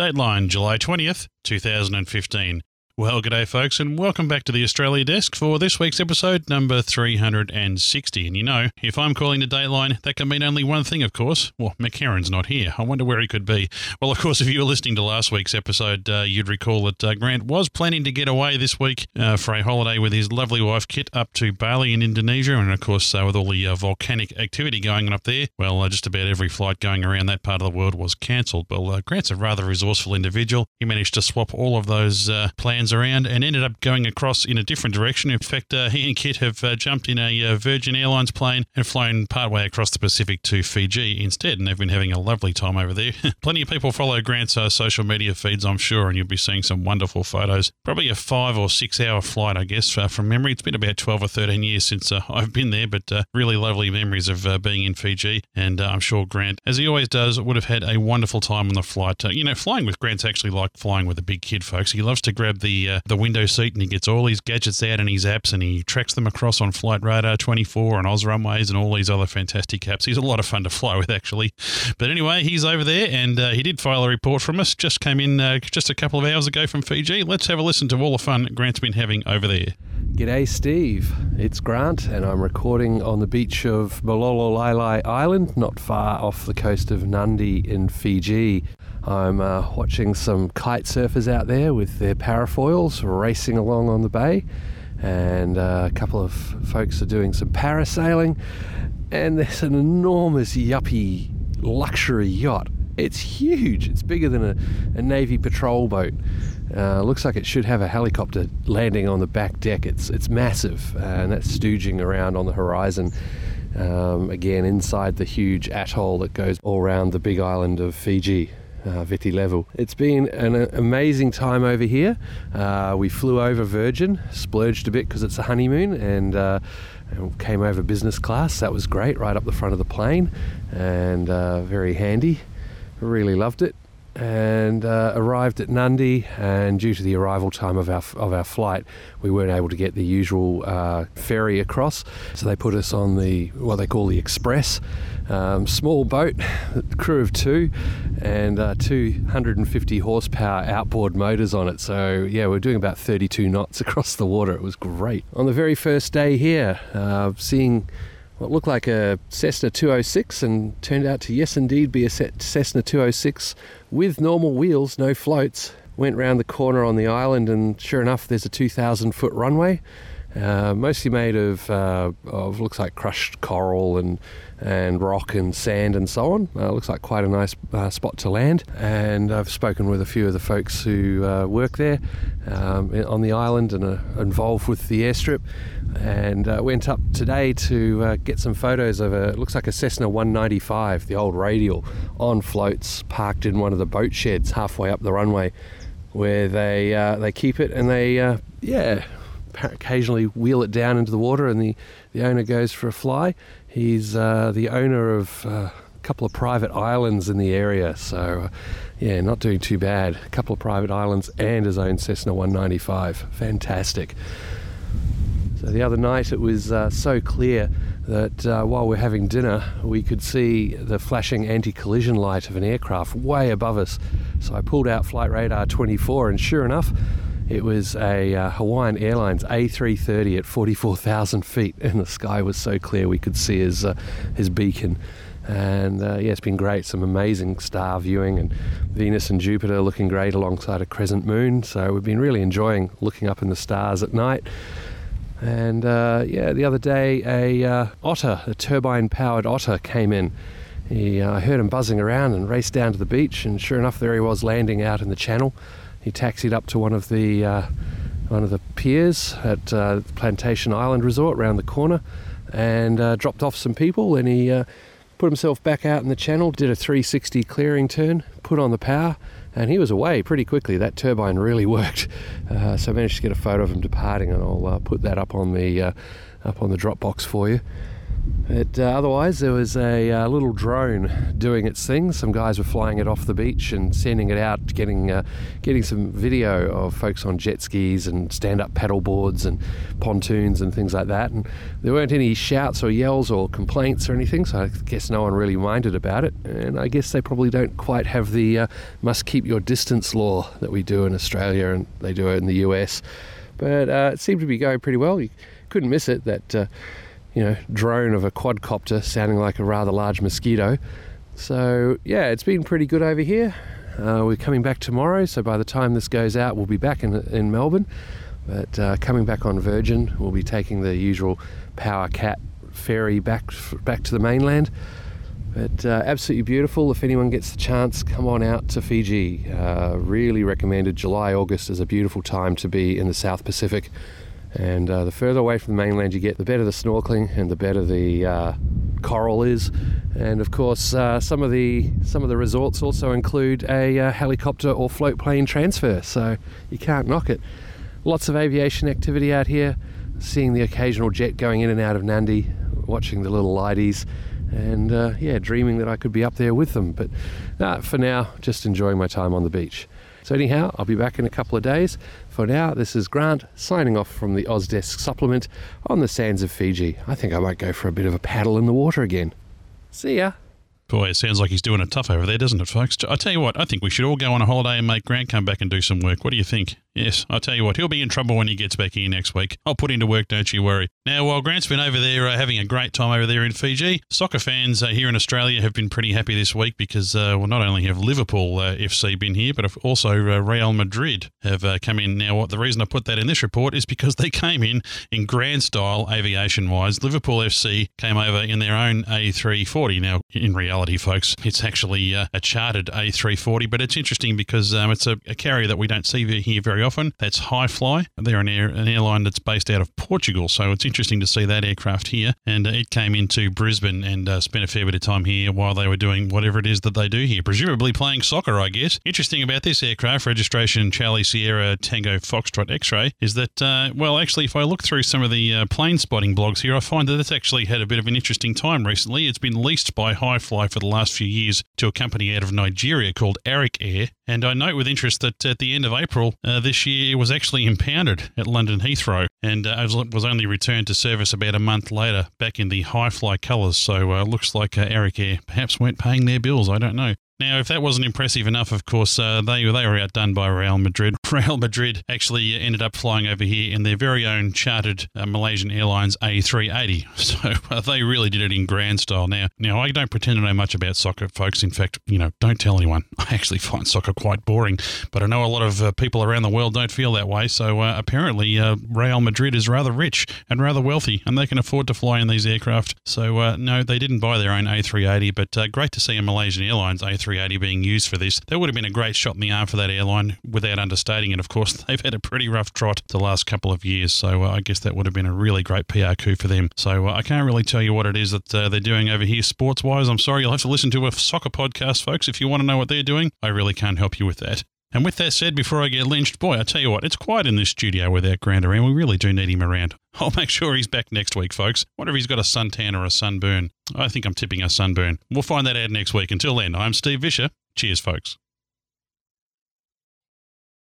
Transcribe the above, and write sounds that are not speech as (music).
Dateline July 20th, 2015. Well, g'day, folks, and welcome back to the Australia Desk for this week's episode number 360. And you know, if I'm calling the Dateline, that can mean only one thing, of course. Well, McHerron's not here. I wonder where he could be. Well, of course, if you were listening to last week's episode, uh, you'd recall that uh, Grant was planning to get away this week uh, for a holiday with his lovely wife Kit up to Bali in Indonesia. And of course, uh, with all the uh, volcanic activity going on up there, well, uh, just about every flight going around that part of the world was cancelled. Well, Grant's a rather resourceful individual. He managed to swap all of those plans around and ended up going across in a different direction. In fact, uh, he and Kit have uh, jumped in a uh, Virgin Airlines plane and flown partway across the Pacific to Fiji instead, and they've been having a lovely time over there. (laughs) Plenty of people follow Grant's uh, social media feeds, I'm sure, and you'll be seeing some wonderful photos. Probably a five or six hour flight, I guess, uh, from memory. It's been about 12 or 13 years since (laughs) I've been there, but really lovely memories of being in Fiji. And I'm sure Grant, as he always does, would have had a wonderful time on the flight. you know, flying with Grant's actually like flying with a big kid, folks. He loves to grab the the window seat and he gets all his gadgets out and his apps and he tracks them across on Flight Radar 24 and OzRunways and all these other fantastic apps. He's a lot of fun to fly (laughs) with, actually. But anyway, he's over there and uh, he did file a report from us. Just came in uh, just a couple of hours ago from Fiji. Let's have a listen to all the fun Grant's been having over there. G'day, Steve. It's Grant, and I'm recording on the beach of Malololailai Island, not far off the coast of Nadi in Fiji. I'm uh, watching some kite surfers out there with their parafoils racing along on the bay, and uh, a couple of folks are doing some parasailing. And there's an enormous yuppie luxury yacht. It's huge. It's bigger than a, a Navy patrol boat. Uh, looks like it should have a helicopter landing on the back deck. It's it's massive, uh, and that's stooging around on the horizon. Um, again, inside the huge atoll that goes all around the big island of Fiji uh, Viti Levu. It's been an amazing time over here. Uh, we flew over Virgin, splurged a bit because it's a honeymoon, and, uh, and, came over business class. That was great, right up the front of the plane, and uh, very handy. Really loved it and uh, arrived at Nadi. And due to the arrival time of our of our flight, we weren't able to get the usual uh, ferry across. So they put us on the what they call the Express, um, small boat, crew of two, and uh, 250 horsepower outboard motors on it. So yeah, we're doing about 32 knots (laughs) across the water. It was great. On the very first day here, uh, seeing what looked like a Cessna 206 and turned out to, yes, indeed, be a Cessna 206 with normal wheels, no floats. Went round the corner on the island, and sure enough, there's a 2,000 foot runway. Uh, mostly made of, uh, of looks like crushed coral and and rock and sand and so on. Uh, looks like quite a nice uh, spot to land. And I've spoken with a few of the folks who uh, work there um, on the island and are involved with the airstrip. And uh, went up today to uh, get some photos of a looks like a Cessna 195, the old radial, on floats, parked in one of the boat sheds halfway up the runway, where they uh, they keep it and they yeah occasionally wheel it down into the water and the, the owner goes for a fly. He's uh, the owner of uh, a couple of private islands in the area, so uh, yeah, not doing too bad. A couple of private islands and his own Cessna 195. Fantastic. So the other night it was uh, so clear that uh, while we're having dinner, we could see the flashing anti collision light of an aircraft way above us. So I pulled out Flight Radar 24, and sure enough, it was a uh, Hawaiian Airlines A330 at 44,000 feet, and the sky was so clear we could see his uh, his beacon. And uh, yeah, it's been great. Some amazing star viewing, and Venus and Jupiter looking great alongside a crescent moon. So we've been really enjoying looking up in the stars at night. And uh, yeah, the other day a uh, otter, a turbine-powered otter, came in. He, uh, I heard him buzzing around and raced down to the beach, and sure enough, there he was landing out in the channel he taxied up to one of the uh, one of the piers at uh, Plantation Island Resort around the corner and uh, dropped off some people. And he uh, put himself back out in the channel, did a 360 clearing turn, put on the power, and he was away pretty quickly. That turbine really (laughs) worked. Uh, so I managed to get a photo of him departing, and I'll uh, put that up on the up on the Dropbox for you. But uh, otherwise, there was a uh, little drone doing its thing. Some guys were flying it off the beach and sending it out, getting uh, getting some video of folks on jet skis and stand-up paddle boards and pontoons and things like that. And there weren't any shouts or yells or complaints or anything, so I guess no one really minded about it. And I guess they probably don't quite have the uh, must keep your distance law that we do in Australia and they do it in the US. But uh, it seemed to be going pretty well. You couldn't miss it. That uh, you know, drone of a quadcopter sounding like a rather large mosquito. So, yeah, it's been pretty good over here. Uh, we're coming back tomorrow, so by the time this goes out, we'll be back in, in Melbourne. But uh, coming back on Virgin, we'll be taking the usual Power Cat ferry back back to the mainland. But uh, absolutely beautiful. If anyone gets the chance, come on out to Fiji. Uh, really recommended. July, August is a beautiful time to be in the South Pacific. And uh, the further away from the mainland you get, the better the snorkeling and the better the uh, coral is. And of course, uh, some of the some of the resorts also include a uh, helicopter or float plane transfer, so you can't knock it. Lots of aviation activity out here. Seeing the occasional jet going in and out of Nadi, watching the little lighties, and uh, yeah, dreaming that I could be up there with them. But for now, just enjoying my time on the beach. So, anyhow, I'll be back in a couple of days. For now, this is Grant signing off from the Ozdesk supplement on the sands of Fiji. I think I might go for a bit of a paddle in the water again. See ya. Boy, it sounds like he's doing it tough over there, doesn't it, folks? I tell you what, I think we should all go on a holiday and make Grant come back and do some work. What do you think? Yes, I'll tell you what, he'll be in trouble when he gets back here next week. I'll put him to work, don't you worry. Now, while Grant's been over there uh, having a great time over there in Fiji, soccer fans uh, here in Australia have been pretty happy this week because, uh, well, not only have Liverpool uh, FC been here, but also uh, Real Madrid have uh, come in. Now, what the reason I put that in this report is because they came in in grand style aviation wise. Liverpool FC came over in their own A340. Now, in reality, folks, it's actually a chartered A340, but it's interesting because um, it's a, a carrier that we don't see here very often. That's Hi-Fly. They're an, air, an airline that's based out of Portugal, so it's interesting to see that aircraft here. And uh, it came into Brisbane and uh, spent a fair bit of time here while they were doing whatever it is that they do here, presumably playing soccer, I guess. Interesting about this aircraft, registration Charlie Sierra Tango Foxtrot X-ray, is that, uh, well, actually, if I look through some of the uh, plane spotting blogs here, I find that it's actually had a bit of an interesting time recently. It's been leased by Hi-Fly for the last few years to a company out of Nigeria called Arik Air, and I note with interest that at the end of April uh, this year, it was actually impounded at London Heathrow and uh, was only returned to service about a month later back in the Hi-Fly colours. So uh, looks like uh, Air perhaps weren't paying their bills. I don't know. Now, if that wasn't impressive enough, of course, uh, they, they were outdone by Real Madrid. (laughs) Real Madrid actually ended up flying over here in their very own chartered uh, Malaysian Airlines A380. (laughs) So uh, they really did it in grand style. Now, now I don't pretend to know much about soccer, folks. In fact, you know, don't tell anyone. (laughs) I actually find soccer quite boring, but I know a lot of uh, people around the world don't feel that way. So uh, apparently, uh, Real Madrid is rather rich and rather wealthy, and they can afford to fly in these aircraft. So no, they didn't buy their own A380, but great to see a Malaysian Airlines A380 380 being used for this. That would have been a great shot in the arm for that airline without understating it. Of course, (laughs) they've had a pretty rough trot the last couple of years, so uh, I guess that would have been a really great PR coup for them. So uh, I can't really tell you what it is that uh, they're doing over here sports wise. I'm sorry, you'll have to listen to a soccer podcast, folks, if you want to know what they're doing. I really can't help you with that. And with that said, before I get lynched, boy, I tell you what, it's quiet in this studio without Grant around. We really do need him around. (laughs) I'll make sure he's back next week, folks. Wonder if he's got a suntan or a sunburn. I think I'm tipping a sunburn. We'll find that out next week. Until then, I'm Steve Visscher. Cheers, folks.